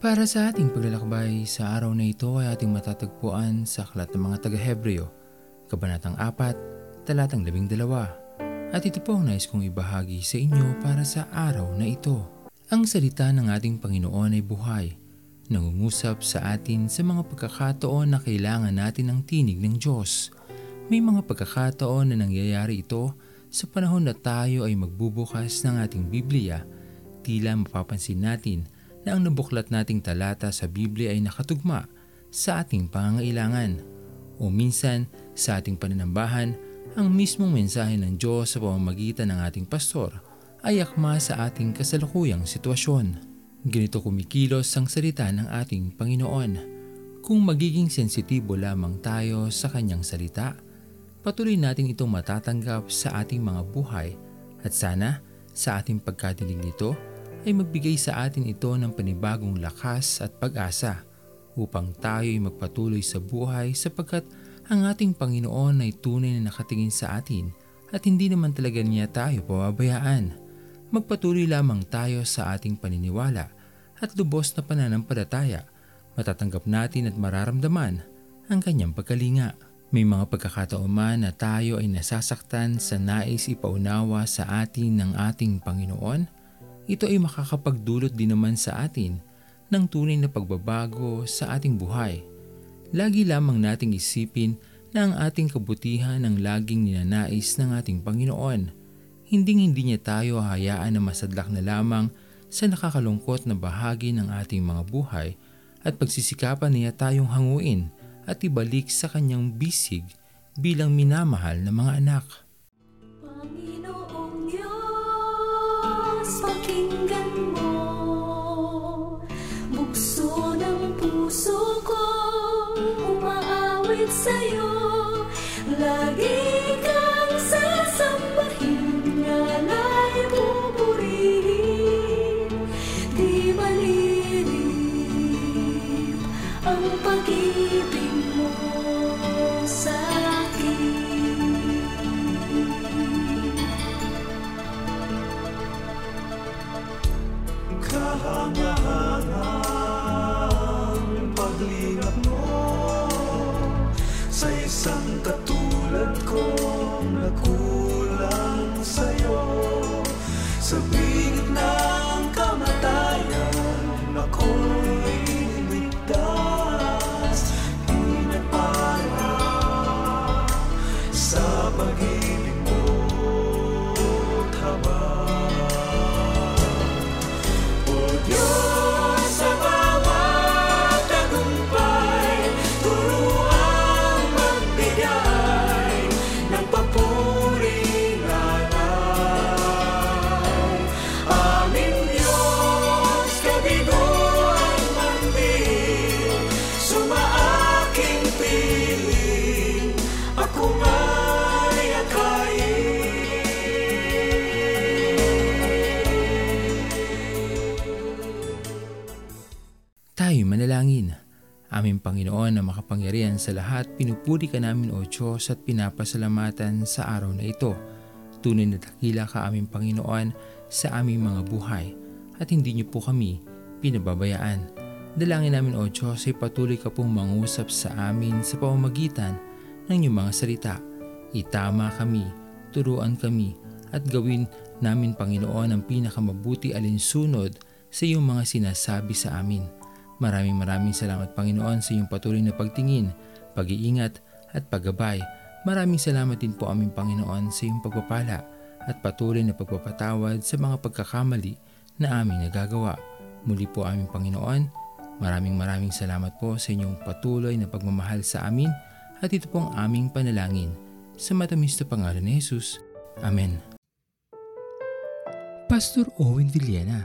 Para sa ating paglalakbay sa araw na ito ay ating matatagpuan sa Aklat ng mga taga-Hebreo, Kabanatang 4, Talatang 12. At ito po ang nais kong ibahagi sa inyo para sa araw na ito. Ang salita ng ating Panginoon ay buhay, nangungusap sa atin sa mga pagkakataon na kailangan natin ng tinig ng Diyos. May mga pagkakataon na nangyayari ito sa panahon na tayo ay magbubukas ng ating Biblia, tila mapapansin natin na ang nabuklat nating talata sa Biblia ay nakatugma sa ating pangangailangan o minsan sa ating pananambahan ang mismong mensahe ng Diyos sa pamamagitan ng ating pastor ay akma sa ating kasalukuyang sitwasyon. Ganito kumikilos ang salita ng ating Panginoon. Kung magiging sensitibo lamang tayo sa kanyang salita, patuloy natin itong matatanggap sa ating mga buhay at sana sa ating pagkadinig nito ay magbigay sa atin ito ng panibagong lakas at pag-asa upang tayo ay magpatuloy sa buhay sapagkat ang ating Panginoon ay tunay na nakatingin sa atin at hindi naman talaga niya tayo pababayaan. Magpatuloy lamang tayo sa ating paniniwala at lubos na pananampalataya, matatanggap natin at mararamdaman ang kanyang pagkalinga. May mga pagkakataon man na tayo ay nasasaktan sa nais ipaunawa sa atin ng ating Panginoon, ito ay makakapagdulot din naman sa atin ng tunay na pagbabago sa ating buhay. Lagi lamang nating isipin na ang ating kabutihan ang laging ninanais ng ating Panginoon. Hinding-hindi niya tayo hayaan na masadlak na lamang sa nakakalungkot na bahagi ng ating mga buhay at pagsisikapan niya tayong hanguin at ibalik sa kanyang bisig bilang minamahal na mga anak. Sa'yo. Lagi kang isang katulad kong nagkulang sa'yo. Sa bingit ng kamatayan Ako'y ligtas Pinagpala sa pag-ibig Aming Panginoon na makapangyarihan sa lahat, pinupuri ka namin o Diyos at pinapasalamatan sa araw na ito. Tunay na dakila ka aming Panginoon sa aming mga buhay at hindi niyo po kami pinababayaan. Dalangin namin o Diyos ay patuloy ka pong mangusap sa amin sa pamamagitan ng iyong mga salita. Itama kami, turuan kami at gawin namin Panginoon ang pinakamabuti alinsunod sa iyong mga sinasabi sa amin. Maraming maraming salamat Panginoon sa iyong patuloy na pagtingin, pag-iingat at paggabay. Maraming salamat din po aming Panginoon sa iyong pagpapala at patuloy na pagpapatawad sa mga pagkakamali na aming nagagawa. Muli po aming Panginoon, maraming maraming salamat po sa inyong patuloy na pagmamahal sa amin at ito pong aming panalangin. Sa matamis na pangalan ni Jesus. Amen. Pastor Owen Villena,